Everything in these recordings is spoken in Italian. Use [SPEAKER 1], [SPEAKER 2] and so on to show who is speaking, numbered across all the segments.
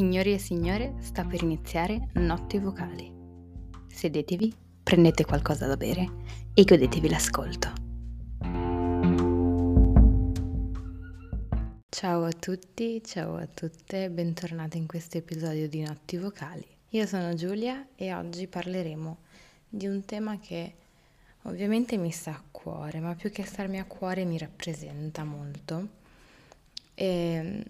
[SPEAKER 1] Signori e signore, sta per iniziare Notti Vocali. Sedetevi, prendete qualcosa da bere e godetevi l'ascolto. Ciao a tutti, ciao a tutte, bentornati in questo episodio di Notti Vocali. Io sono Giulia e oggi parleremo di un tema che ovviamente mi sta a cuore, ma più che starmi a cuore mi rappresenta molto. E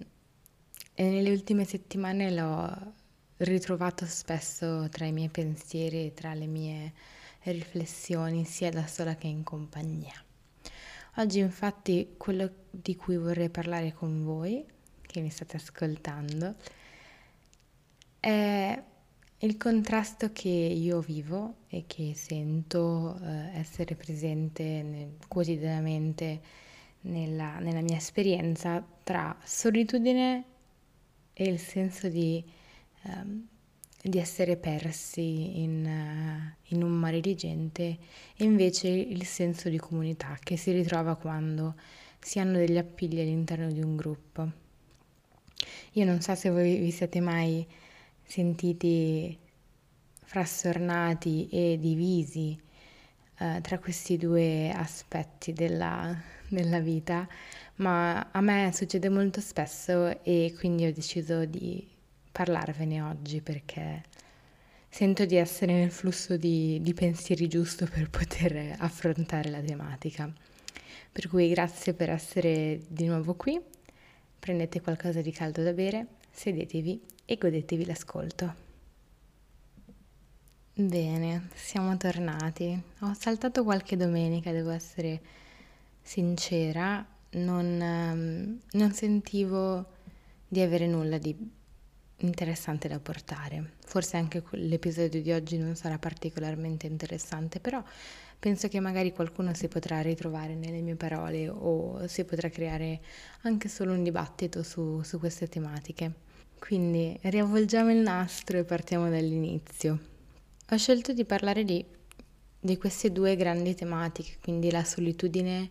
[SPEAKER 1] e nelle ultime settimane l'ho ritrovato spesso tra i miei pensieri e tra le mie riflessioni, sia da sola che in compagnia. Oggi infatti quello di cui vorrei parlare con voi, che mi state ascoltando, è il contrasto che io vivo e che sento eh, essere presente nel, quotidianamente nella, nella mia esperienza tra solitudine e il senso di, um, di essere persi in, uh, in, un mare di gente e invece il senso di comunità che si ritrova quando si hanno degli appigli all'interno di un gruppo. Io non so se voi vi siete mai sentiti frastornati e divisi uh, tra questi due aspetti della, della vita, ma a me succede molto spesso e quindi ho deciso di parlarvene oggi perché sento di essere nel flusso di, di pensieri giusto per poter affrontare la tematica. Per cui grazie per essere di nuovo qui, prendete qualcosa di caldo da bere, sedetevi e godetevi l'ascolto. Bene, siamo tornati. Ho saltato qualche domenica, devo essere sincera, non, ehm, non sentivo di avere nulla di interessante da portare. Forse anche l'episodio di oggi non sarà particolarmente interessante, però penso che magari qualcuno si potrà ritrovare nelle mie parole o si potrà creare anche solo un dibattito su, su queste tematiche. Quindi riavvolgiamo il nastro e partiamo dall'inizio. Ho scelto di parlare di, di queste due grandi tematiche, quindi la solitudine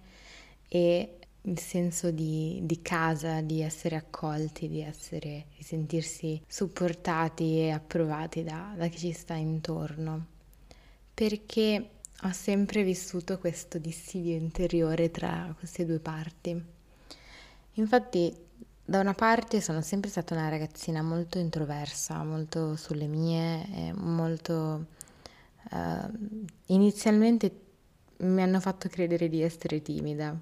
[SPEAKER 1] e il senso di, di, casa, di essere accolti, di, essere, di sentirsi supportati e approvati da, da chi ci sta intorno. Perché ho sempre vissuto questo dissidio interiore tra queste due parti. Infatti, da una parte sono sempre stata una ragazzina molto introversa, molto sulle mie, molto... Uh, inizialmente mi hanno fatto credere di essere timida,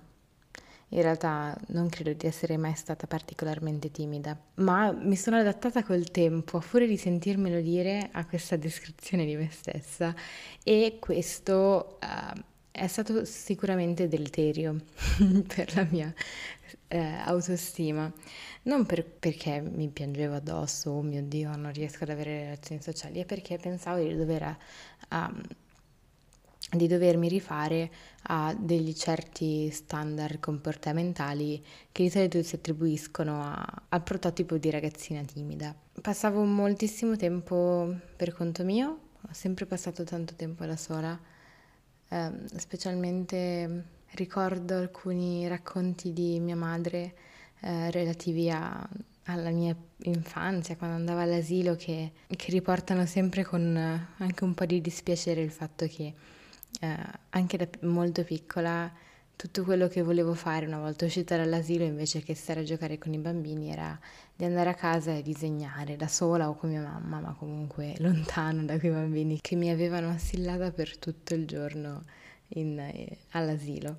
[SPEAKER 1] in realtà non credo di essere mai stata particolarmente timida, ma mi sono adattata col tempo, a furia di sentirmelo dire, a questa descrizione di me stessa e questo uh, è stato sicuramente deleterio per la mia uh, autostima. Non per, perché mi piangevo addosso, oh mio Dio, non riesco ad avere relazioni sociali, è perché pensavo di dover... Um, di dovermi rifare a degli certi standard comportamentali che di solito si attribuiscono a, al prototipo di ragazzina timida. Passavo moltissimo tempo per conto mio, ho sempre passato tanto tempo da sola, eh, specialmente ricordo alcuni racconti di mia madre eh, relativi a, alla mia infanzia, quando andavo all'asilo, che, che riportano sempre con anche un po' di dispiacere il fatto che eh, anche da molto piccola tutto quello che volevo fare una volta uscita dall'asilo invece che stare a giocare con i bambini era di andare a casa e disegnare da sola o con mia mamma, ma comunque lontano da quei bambini che mi avevano assillata per tutto il giorno in, eh, all'asilo.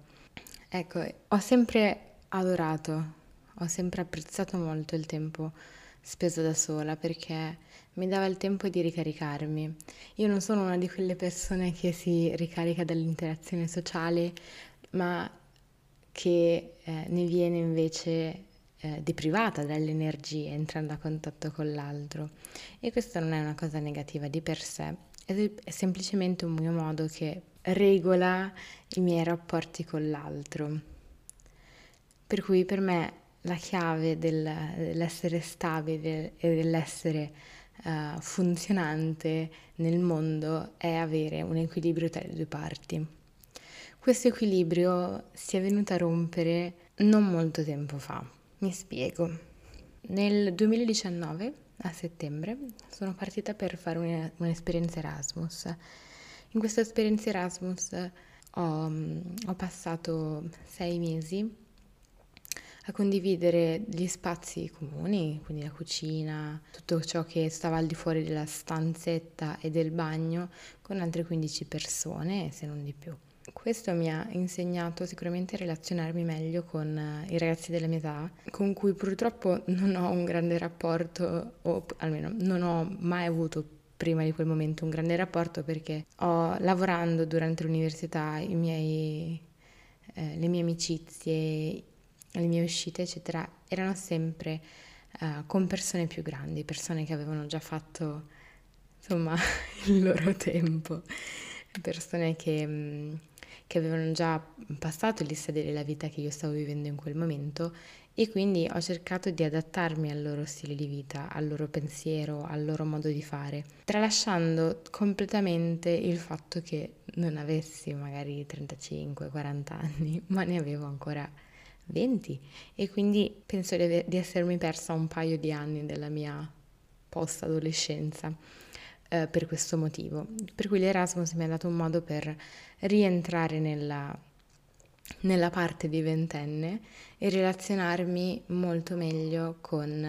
[SPEAKER 1] Ecco, ho sempre adorato, ho sempre apprezzato molto il tempo speso da sola perché mi dava il tempo di ricaricarmi. Io non sono una di quelle persone che si ricarica dall'interazione sociale, ma che eh, ne viene invece eh, deprivata dalle energie entrando a contatto con l'altro. E questa non è una cosa negativa di per sé, è, è semplicemente un mio modo che regola i miei rapporti con l'altro. Per cui per me la chiave del, dell'essere stabile e dell'essere uh, funzionante nel mondo è avere un equilibrio tra le due parti. Questo equilibrio si è venuto a rompere non molto tempo fa. Mi spiego. Nel 2019 a settembre, sono partita per fare un'esperienza Erasmus. In questa esperienza Erasmus ho, ho passato sei mesi a condividere gli spazi comuni, quindi la cucina, tutto ciò che stava al di fuori della stanzetta e del bagno con altre 15 persone, se non di più. Questo mi ha insegnato sicuramente a relazionarmi meglio con eh, i ragazzi della mia età, con cui purtroppo non ho un grande rapporto, o almeno non ho mai avuto prima di quel momento un grande rapporto perché ho lavorando durante l'università miei, eh, le mie amicizie, le mie uscite, eccetera, erano sempre uh, con persone più grandi, persone che avevano già fatto, insomma, il loro tempo, persone che, mm, che avevano già passato il lista della vita che io stavo vivendo in quel momento e quindi ho cercato di adattarmi al loro stile di vita, al loro pensiero, al loro modo di fare, tralasciando completamente il fatto che non avessi magari 35-40 anni, ma ne avevo ancora 20 e quindi penso di, di essermi persa un paio di anni della mia post-adolescenza eh, per questo motivo. Per cui l'Erasmus mi ha dato un modo per rientrare nella, nella parte di ventenne e relazionarmi molto meglio con,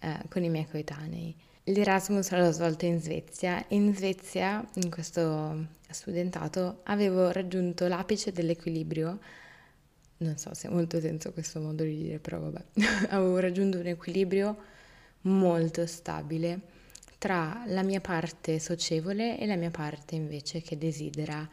[SPEAKER 1] eh, con i miei coetanei. L'Erasmus l'ho svolto in Svezia e in Svezia, in questo studentato, avevo raggiunto l'apice dell'equilibrio non so se ha molto senso questo modo di dire, però vabbè, avevo raggiunto un equilibrio molto stabile tra la mia parte socievole e la mia parte invece che desidera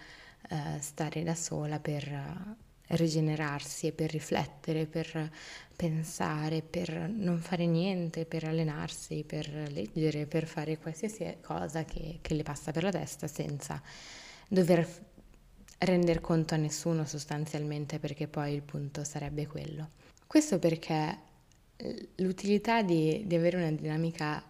[SPEAKER 1] eh, stare da sola per rigenerarsi e per riflettere, per pensare, per non fare niente, per allenarsi, per leggere, per fare qualsiasi cosa che, che le passa per la testa senza dover render conto a nessuno sostanzialmente perché poi il punto sarebbe quello. Questo perché l'utilità di, di avere una dinamica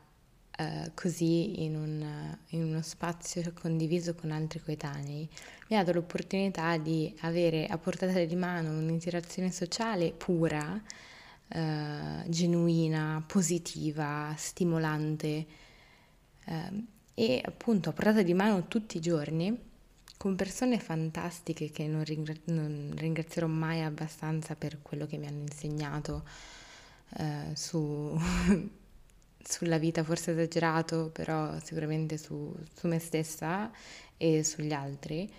[SPEAKER 1] uh, così in, un, in, uno spazio condiviso con altri coetanei mi ha dato l'opportunità di avere a portata di mano un'interazione sociale pura, uh, genuina, positiva, stimolante uh, e appunto a portata di mano tutti i giorni con persone fantastiche che non, ringra- non, ringrazierò mai abbastanza per quello che mi hanno insegnato eh, su, sulla vita, forse esagerato, però sicuramente su, su me stessa e sugli altri.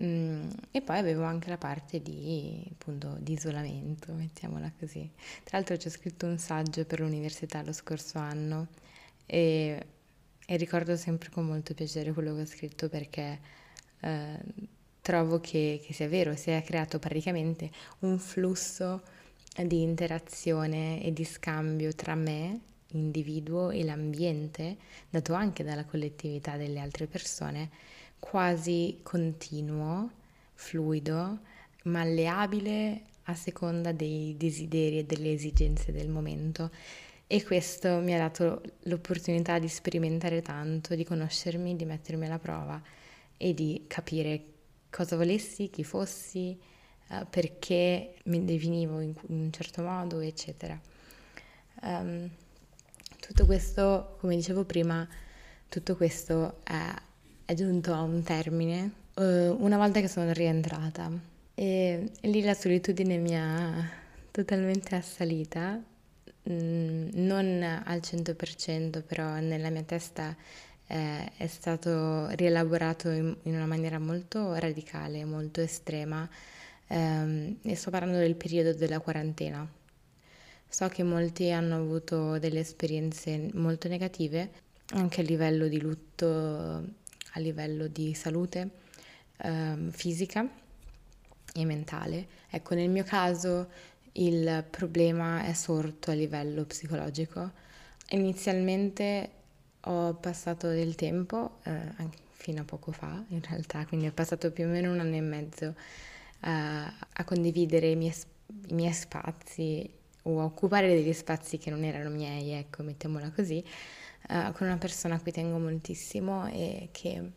[SPEAKER 1] Mm, e poi avevo anche la parte di, appunto, di isolamento, mettiamola così. Tra l'altro ci ho scritto un saggio per l'università lo scorso anno e, e ricordo sempre con molto piacere quello che ho scritto perché eh, trovo che, che, sia vero, si è creato praticamente un flusso di interazione e di scambio tra me, individuo, e l'ambiente, dato anche dalla collettività delle altre persone, quasi continuo, fluido, malleabile a seconda dei desideri e delle esigenze del momento. E questo mi ha dato l'opportunità di sperimentare tanto, di conoscermi, di mettermi alla prova e di capire cosa volessi, chi fossi, uh, perché mi definivo in, un certo modo, eccetera. Um, tutto questo, come dicevo prima, tutto questo è, è giunto a un termine uh, una volta che sono rientrata e, e lì la solitudine mi ha totalmente assalita, mm, non al 100%, però nella mia testa eh, è stato rielaborato in, in, una maniera molto radicale, molto estrema ehm, e sto parlando del periodo della quarantena. So che molti hanno avuto delle esperienze molto negative anche a livello di lutto, a livello di salute ehm, fisica e mentale. Ecco, nel mio caso il problema è sorto a livello psicologico. Inizialmente ho passato del tempo, eh, fino a poco fa in realtà, quindi ho passato più o meno un anno e mezzo uh, a condividere i miei, i miei, spazi o a occupare degli spazi che non erano miei, ecco, mettiamola così, uh, con una persona a cui tengo moltissimo e che,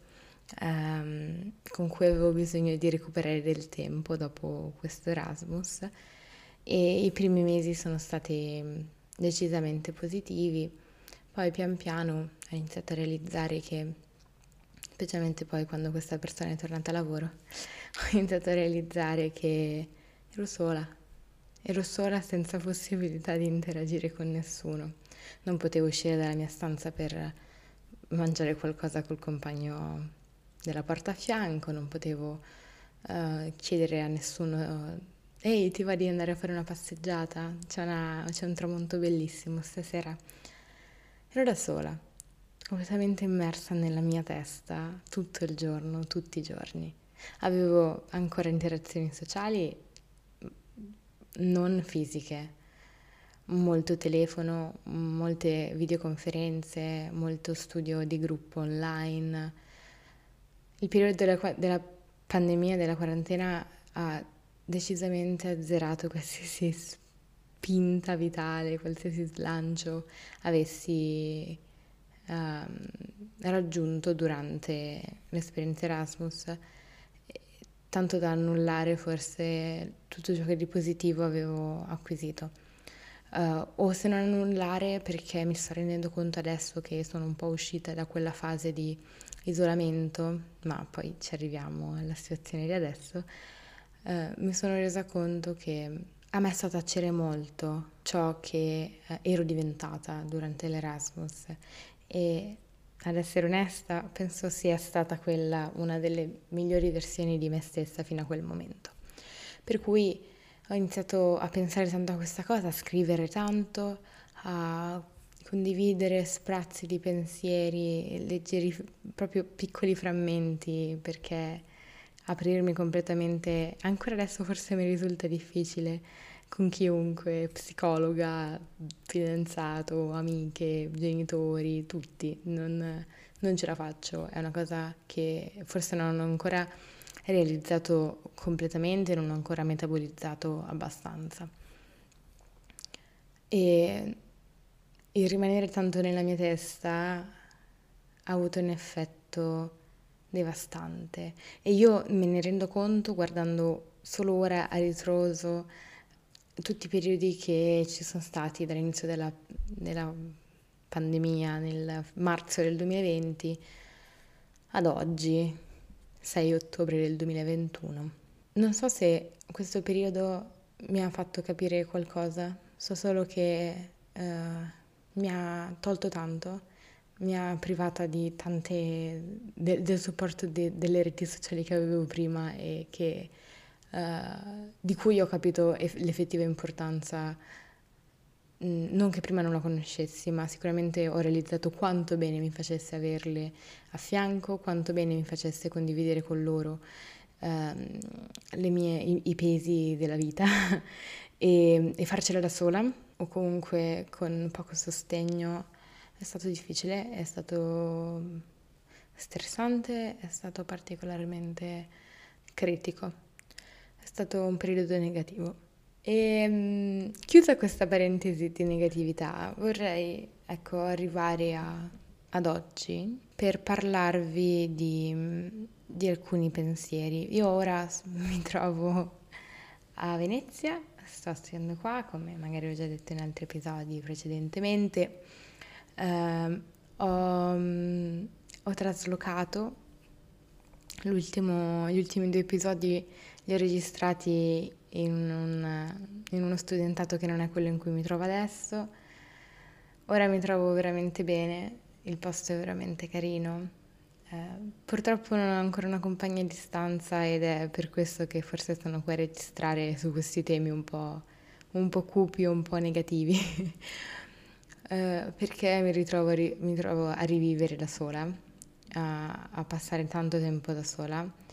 [SPEAKER 1] um, con cui avevo bisogno di recuperare del tempo dopo questo Erasmus. E i primi mesi sono stati decisamente positivi Poi pian piano ho iniziato a realizzare che, specialmente poi quando questa persona è tornata a lavoro, ho iniziato a realizzare che ero sola, ero sola senza possibilità di interagire con nessuno. Non potevo uscire dalla mia stanza per mangiare qualcosa col compagno della porta a fianco, non potevo uh, chiedere a nessuno ehi ti va di andare a fare una passeggiata? C'è, una, c'è un tramonto bellissimo stasera. Ero da sola, completamente immersa nella mia testa tutto il giorno, tutti i giorni. Avevo ancora interazioni sociali non fisiche, molto telefono, molte videoconferenze, molto studio di gruppo online. Il periodo della, della pandemia, della quarantena ha decisamente azzerato qualsiasi spinta vitale, qualsiasi slancio avessi um, raggiunto durante l'esperienza Erasmus, tanto da annullare forse tutto ciò che di positivo avevo acquisito. Uh, o se non annullare perché mi sto rendendo conto adesso che sono un po' uscita da quella fase di isolamento, ma poi ci arriviamo alla situazione di adesso, uh, mi sono resa conto che a me è stato tacere molto ciò che uh, ero diventata durante l'Erasmus e ad essere onesta penso sia stata quella una delle migliori versioni di me stessa fino a quel momento. Per cui ho iniziato a pensare tanto a questa cosa, a scrivere tanto, a condividere sprazzi di pensieri, leggeri, proprio piccoli frammenti, perché aprirmi completamente, ancora adesso forse mi risulta difficile con chiunque, psicologa, fidanzato, amiche, genitori, tutti, non, non ce la faccio, è una cosa che forse non ho ancora realizzato completamente, non ho ancora metabolizzato abbastanza. E il rimanere tanto nella mia testa ha avuto un effetto devastante. E io me ne rendo conto guardando solo ora a ritroso tutti i periodi che ci sono stati dall'inizio della, della pandemia nel marzo del 2020 ad oggi 6 ottobre del 2021. Non so se questo periodo mi ha fatto capire qualcosa, so solo che eh, mi ha tolto tanto, mi ha privata di tante, de, del supporto de, delle reti sociali che avevo prima e che, eh, di cui ho capito l'effettiva importanza non che prima non la conoscessi, ma sicuramente ho realizzato quanto bene mi facesse averle a fianco, quanto bene mi facesse condividere con loro ehm, mie, i, i, pesi della vita e, e farcela da sola o comunque con poco sostegno. È stato difficile, è stato stressante, è stato particolarmente critico, è stato un periodo negativo. E ehm, chiusa questa parentesi di negatività, vorrei ecco, arrivare a, ad oggi per parlarvi di, di alcuni pensieri. Io ora mi trovo a Venezia, sto studiando qua, come magari ho già detto in altri episodi precedentemente. Uh, ho, ho, traslocato gli ultimi due episodi li ho registrati in, un, in uno studentato che non è quello in cui mi trovo adesso. Ora mi trovo veramente bene, il posto è veramente carino. Eh, purtroppo non ho ancora una compagna a distanza ed è per questo che forse sono qui a registrare su questi temi un po', un po cupi, un po' negativi, eh, perché mi ritrovo, mi trovo a rivivere da sola, a, a passare tanto tempo da sola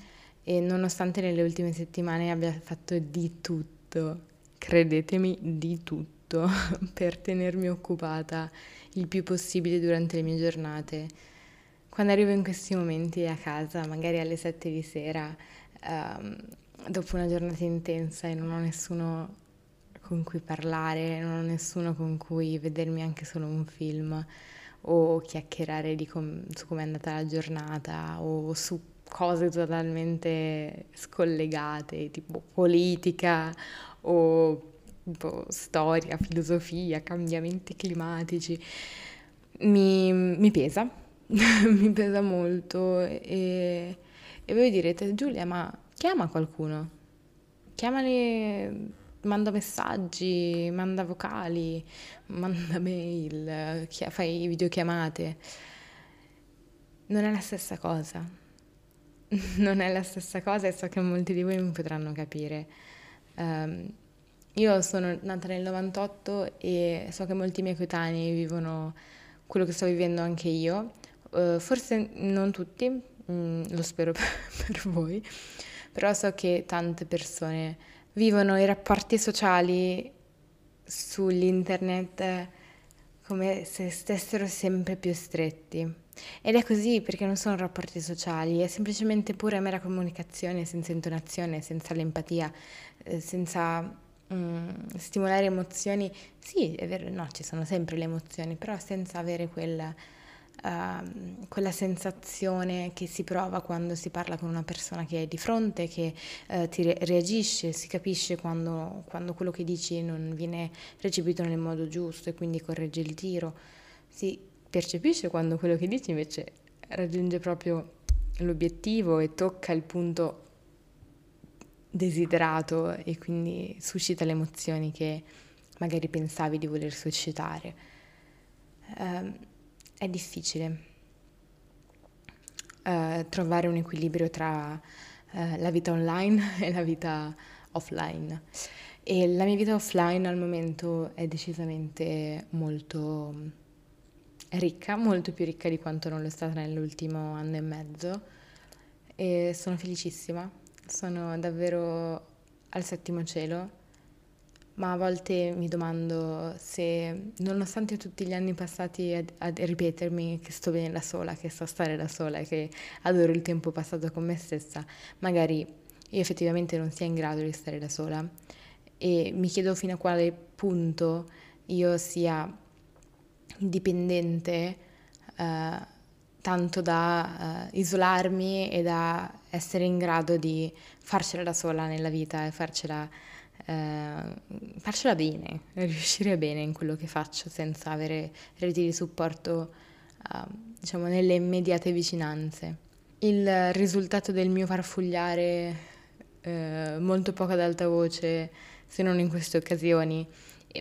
[SPEAKER 1] e nonostante nelle ultime settimane abbia fatto di tutto, credetemi, di tutto per tenermi occupata il più possibile durante le mie giornate. Quando arrivo in questi momenti a casa, magari alle 7 di sera, um, dopo una giornata intensa e non ho nessuno con cui parlare, non ho nessuno con cui vedermi anche solo un film o chiacchierare com- su come è andata la giornata o su cose totalmente scollegate, tipo politica o boh, storia, filosofia, cambiamenti climatici. mi, mi pesa, mi pesa molto e, e voi direte Giulia ma chiama qualcuno, chiamali, manda messaggi, manda vocali, manda mail, fai videochiamate. Non è la stessa cosa. non è la stessa cosa e so che molti di voi mi potranno capire. Um, io sono nata nel 98 e so che molti miei coetanei vivono quello che sto vivendo anche io, uh, forse non tutti, mm, lo spero per, per voi, però so che tante persone vivono i rapporti sociali sull'internet come se stessero sempre più stretti. Ed è così perché non sono rapporti sociali, è semplicemente pura e mera comunicazione senza intonazione, senza l'empatia, eh, senza mm, stimolare emozioni. Sì, è vero, no, ci sono sempre le emozioni, però senza avere quella, uh, quella sensazione che si prova quando si parla con una persona che è di fronte, che uh, ti re- reagisce, si capisce quando, quando quello che dici non viene recepito nel modo giusto e quindi corregge il tiro. Si percepisce quando quello che dici invece raggiunge proprio l'obiettivo e tocca il punto desiderato e quindi suscita le emozioni che magari pensavi di voler suscitare. Uh, è difficile uh, trovare un equilibrio tra uh, la vita online e la vita offline. E la mia vita offline al momento è decisamente molto ricca, molto più ricca di quanto non l'è stata nell'ultimo anno e mezzo. E sono felicissima, sono davvero al settimo cielo, ma a volte mi domando se, nonostante tutti gli anni passati a, a ripetermi che sto bene da sola, che so stare da sola e che adoro il tempo passato con me stessa, magari io effettivamente non sia in grado di stare da sola. E mi chiedo fino a quale punto io sia dipendente eh, tanto da eh, isolarmi e da essere in grado di farcela da sola nella vita e farcela, eh, farcela bene, riuscire bene in quello che faccio senza avere reti di supporto ehm, diciamo nelle immediate vicinanze. Il risultato del mio farfugliare eh, molto poco ad alta voce, se non in queste occasioni,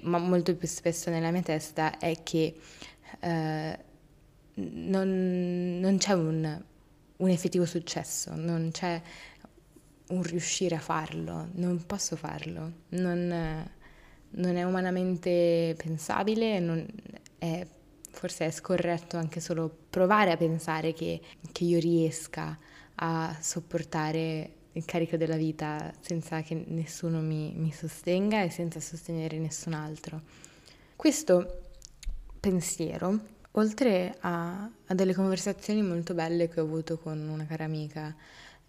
[SPEAKER 1] ma molto più spesso nella mia testa è che eh, non, non, c'è un, un, effettivo successo, non c'è un riuscire a farlo, non posso farlo, non, non è umanamente pensabile, è, forse è scorretto anche solo provare a pensare che, che io riesca a sopportare il carico della vita senza che nessuno mi, mi sostenga e senza sostenere nessun altro. Questo pensiero, oltre a, a, delle conversazioni molto belle che ho avuto con una cara amica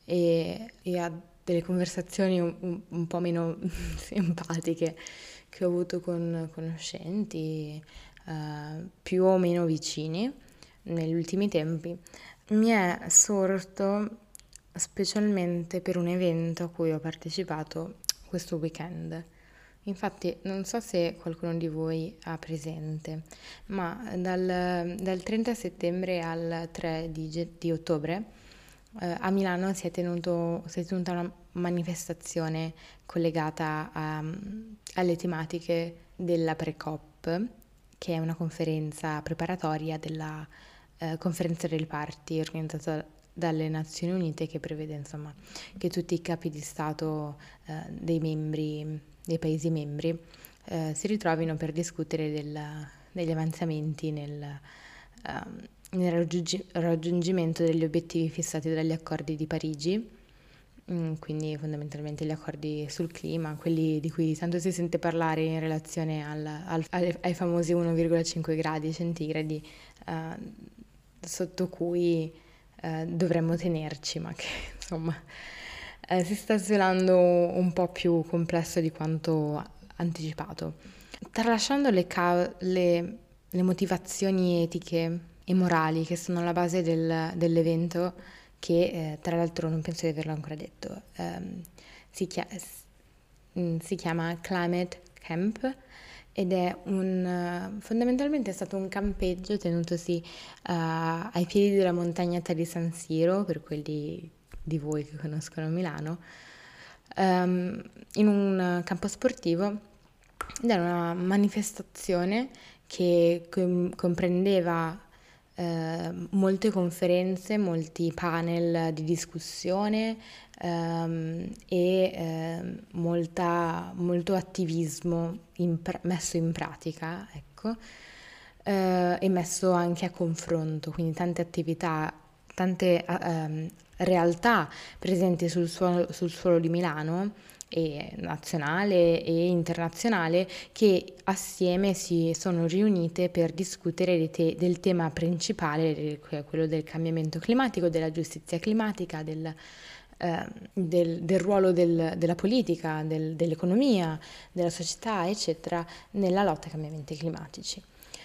[SPEAKER 1] e, e a delle conversazioni un, un, po' meno simpatiche che ho avuto con conoscenti uh, più o meno vicini negli ultimi tempi, mi è sorto specialmente per un evento a cui ho partecipato questo weekend. Infatti non so se qualcuno di voi ha presente, ma dal, dal 30 settembre al 3 di, di ottobre eh, a Milano si è, tenuto, si è, tenuta una manifestazione collegata a, alle tematiche della Pre-COP, che è una conferenza preparatoria della eh, conferenza delle parti organizzata dalle Nazioni Unite che prevede insomma che tutti i capi di Stato eh, dei membri, dei Paesi membri eh, si ritrovino per discutere del, degli avanzamenti nel, eh, nel raggiungi, raggiungimento degli obiettivi fissati dagli accordi di Parigi, mm, quindi fondamentalmente gli accordi sul clima, quelli di cui tanto si sente parlare in relazione al, al, ai famosi 1,5 gradi centigradi, eh, sotto cui eh, dovremmo tenerci, ma che insomma eh, si sta svelando un po' più complesso di quanto anticipato. Tralasciando le, ca- le, le motivazioni etiche e morali che sono alla base del, dell'evento, che eh, tra l'altro non penso di averlo ancora detto, ehm, si, chia- mm, si chiama Climate Camp ed è un, fondamentalmente è stato un campeggio tenutosi uh, ai piedi della montagnata di San Siro, per quelli di voi che conoscono Milano, um, in un campo sportivo ed era una manifestazione che com- comprendeva eh, molte conferenze, molti panel di discussione ehm, e eh, molta, molto attivismo in pra- messo in pratica, ecco, eh, e messo anche a confronto, quindi tante attività, tante ehm, realtà presenti sul suolo, sul suolo di Milano e nazionale e internazionale che assieme si sono riunite per discutere te- del tema principale, quello del cambiamento climatico, della giustizia climatica, del, eh, del, del ruolo del, della politica, del, dell'economia, della società, eccetera, nella lotta ai cambiamenti climatici.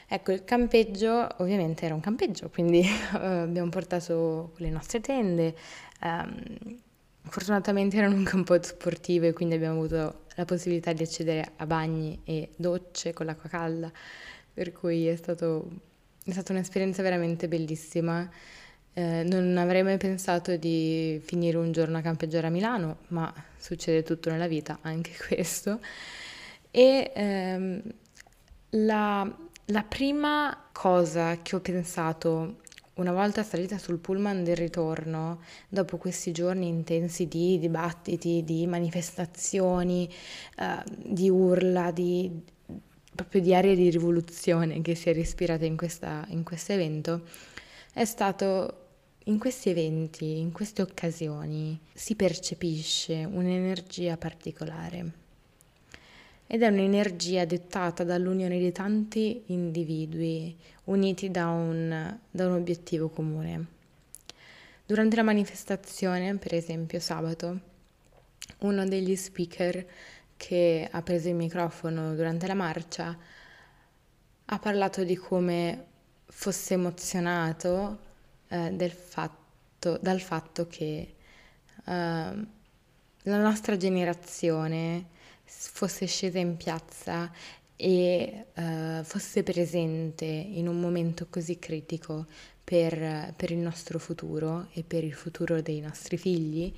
[SPEAKER 1] Ecco, il campeggio ovviamente era un campeggio, quindi abbiamo portato le nostre tende. Um, Fortunatamente erano un campo sportivo e quindi abbiamo avuto la possibilità di accedere a bagni e docce con l'acqua calda, per cui è, stato, è stata un'esperienza veramente bellissima. Eh, non avrei mai pensato di finire un giorno a campeggiare a Milano, ma succede tutto nella vita, anche questo. E ehm, la, la prima cosa che ho pensato una volta salita sul pullman del ritorno, dopo questi giorni intensi di dibattiti, di manifestazioni, eh, di urla, di, proprio di aria di rivoluzione che si è respirata in, questa, in questo evento, è stato in questi eventi, in queste occasioni, si percepisce un'energia particolare ed è un'energia dettata dall'unione di tanti individui uniti da un, da un obiettivo comune. Durante la manifestazione, per esempio sabato, uno degli speaker che ha preso il microfono durante la marcia ha parlato di come fosse emozionato eh, fatto, dal fatto che eh, la nostra generazione fosse scesa in piazza e uh, fosse presente in un momento così critico per, per, il nostro futuro e per il futuro dei nostri figli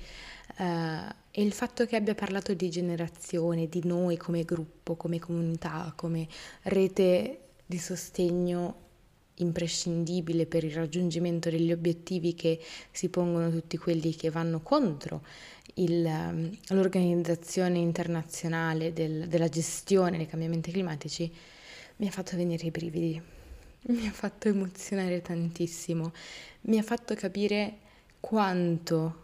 [SPEAKER 1] uh, e il fatto che abbia parlato di generazione, di noi come gruppo, come comunità, come rete di sostegno imprescindibile per il raggiungimento degli obiettivi che si pongono tutti quelli che vanno contro il, um, l'Organizzazione internazionale del, della gestione dei cambiamenti climatici, mi ha fatto venire i brividi, mi ha fatto emozionare tantissimo, mi ha fatto capire quanto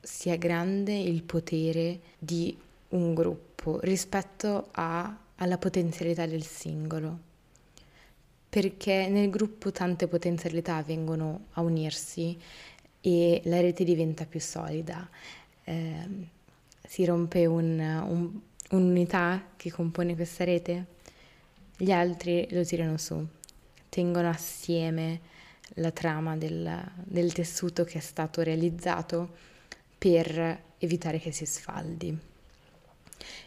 [SPEAKER 1] sia grande il potere di un gruppo rispetto a, alla potenzialità del singolo perché nel gruppo tante potenzialità vengono a unirsi e la rete diventa più solida. Eh, si rompe un, un, un'unità che compone questa rete, gli altri lo tirano su, tengono assieme la trama del, del tessuto che è stato realizzato per evitare che si sfaldi.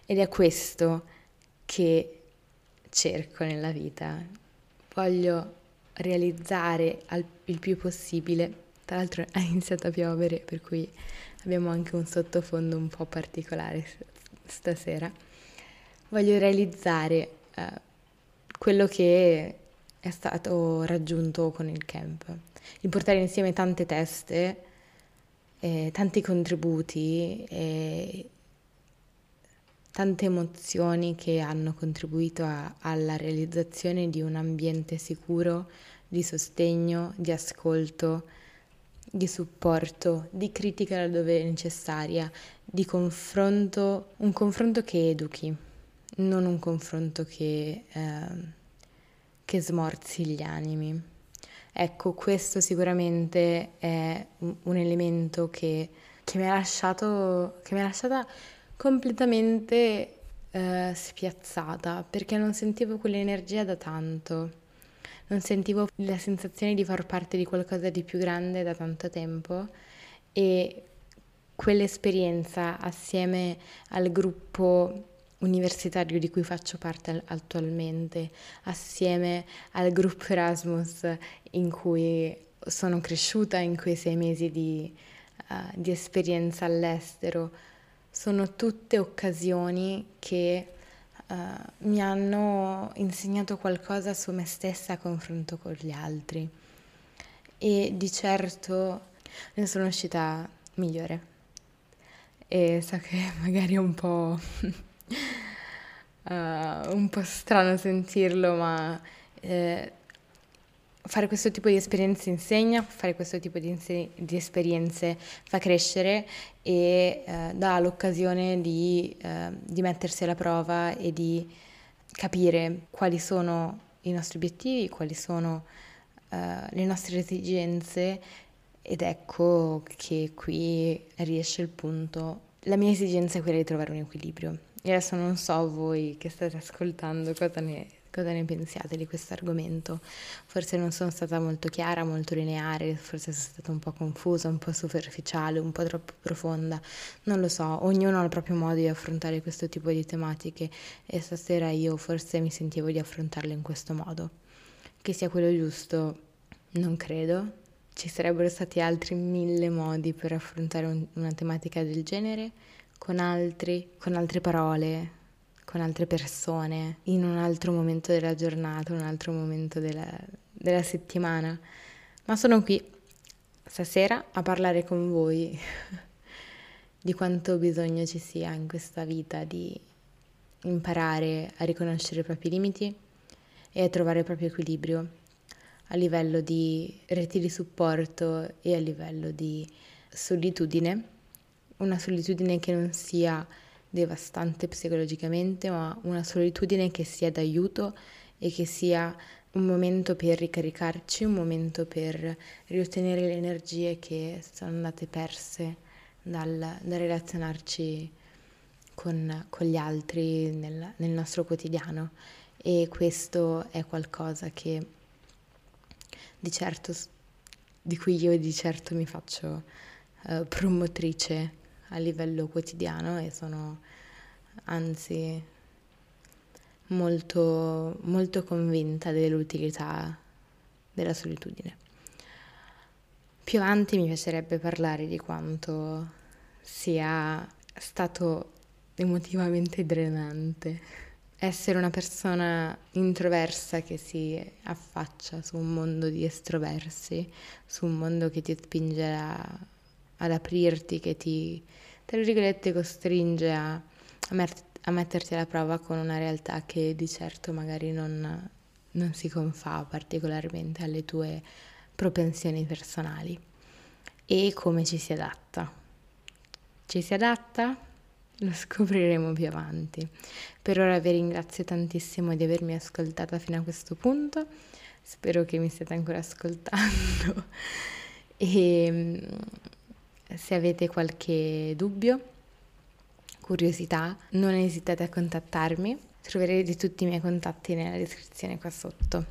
[SPEAKER 1] Ed è questo che cerco nella vita, voglio realizzare al, il più possibile. Tra l'altro ha iniziato a piovere, per cui abbiamo anche un sottofondo un po' particolare stasera. Voglio realizzare eh, quello che è stato raggiunto con il camp, il portare insieme tante teste, eh, tanti contributi e tante emozioni che hanno contribuito a, alla realizzazione di un ambiente sicuro, di sostegno, di ascolto, di supporto, di critica laddove è necessaria, di confronto, un confronto che educhi, non un confronto che, eh, che smorzi gli animi. Ecco, questo sicuramente è un, elemento che, che, mi ha lasciato, che mi ha lasciata completamente eh, spiazzata perché non sentivo quell'energia da tanto. Non sentivo la sensazione di far parte di qualcosa di più grande da tanto tempo e quell'esperienza assieme al gruppo universitario di cui faccio parte attualmente, assieme al gruppo Erasmus in cui sono cresciuta in quei sei mesi di, uh, di esperienza all'estero, sono tutte occasioni che uh, mi hanno insegnato qualcosa su me stessa a confronto con gli altri. E di certo ne sono uscita migliore. E so che magari è un po', uh, un po' strano sentirlo, ma eh, fare questo tipo di esperienze insegna, fare questo tipo di, inse- di esperienze fa crescere e eh, dà l'occasione di, eh, di, mettersi alla prova e di capire quali sono i nostri obiettivi, quali sono eh, le nostre esigenze ed ecco che qui riesce il punto. La mia esigenza è quella di trovare un equilibrio. E adesso non so voi che state ascoltando cosa ne Cosa ne pensiate di questo argomento? Forse non sono stata molto chiara, molto lineare, forse sono stata un po' confusa, un po' superficiale, un po' troppo profonda, non lo so, ognuno ha il proprio modo di affrontare questo tipo di tematiche e stasera io forse mi sentivo di affrontarle in questo modo. Che sia quello giusto, non credo, ci sarebbero stati altri mille modi per affrontare un, una tematica del genere, con altri, con altre parole, con altre persone, in un altro momento della giornata, un altro momento della, della settimana. Ma sono qui stasera a parlare con voi di quanto bisogno ci sia in questa vita di imparare a riconoscere i propri limiti e a trovare il proprio equilibrio a livello di reti di supporto e a livello di solitudine, una solitudine che non sia devastante psicologicamente, ma una solitudine che sia d'aiuto e che sia un momento per ricaricarci, un momento per riottenere le energie che sono andate perse dal, dal relazionarci con, con, gli altri nel, nel nostro quotidiano. E questo è qualcosa che di certo, di cui io di certo mi faccio uh, promotrice a livello quotidiano e sono anzi molto, molto convinta dell'utilità della solitudine. Più avanti mi piacerebbe parlare di quanto sia stato emotivamente drenante essere una persona introversa che si affaccia su un mondo di estroversi, su un mondo che ti spinge a ad aprirti, che ti, tra virgolette, costringe a, a, met- a, metterti alla prova con una realtà che di certo magari non, non si confà particolarmente alle tue propensioni personali. E come ci si adatta? Ci si adatta? Lo scopriremo più avanti. Per ora vi ringrazio tantissimo di avermi ascoltata fino a questo punto. Spero che mi stiate ancora ascoltando. E se avete qualche dubbio, curiosità, non esitate a contattarmi. Troverete tutti i miei contatti nella descrizione qua sotto.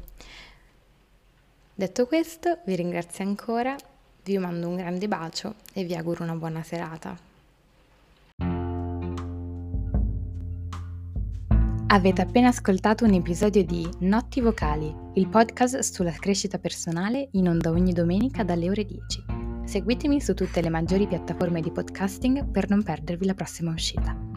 [SPEAKER 1] Detto questo, vi ringrazio ancora, vi mando un grande bacio e vi auguro una buona serata. Avete appena ascoltato un episodio di Notti Vocali, il podcast sulla crescita personale in onda ogni domenica dalle ore 10. Seguitemi su tutte le maggiori piattaforme di podcasting per non perdervi la prossima uscita.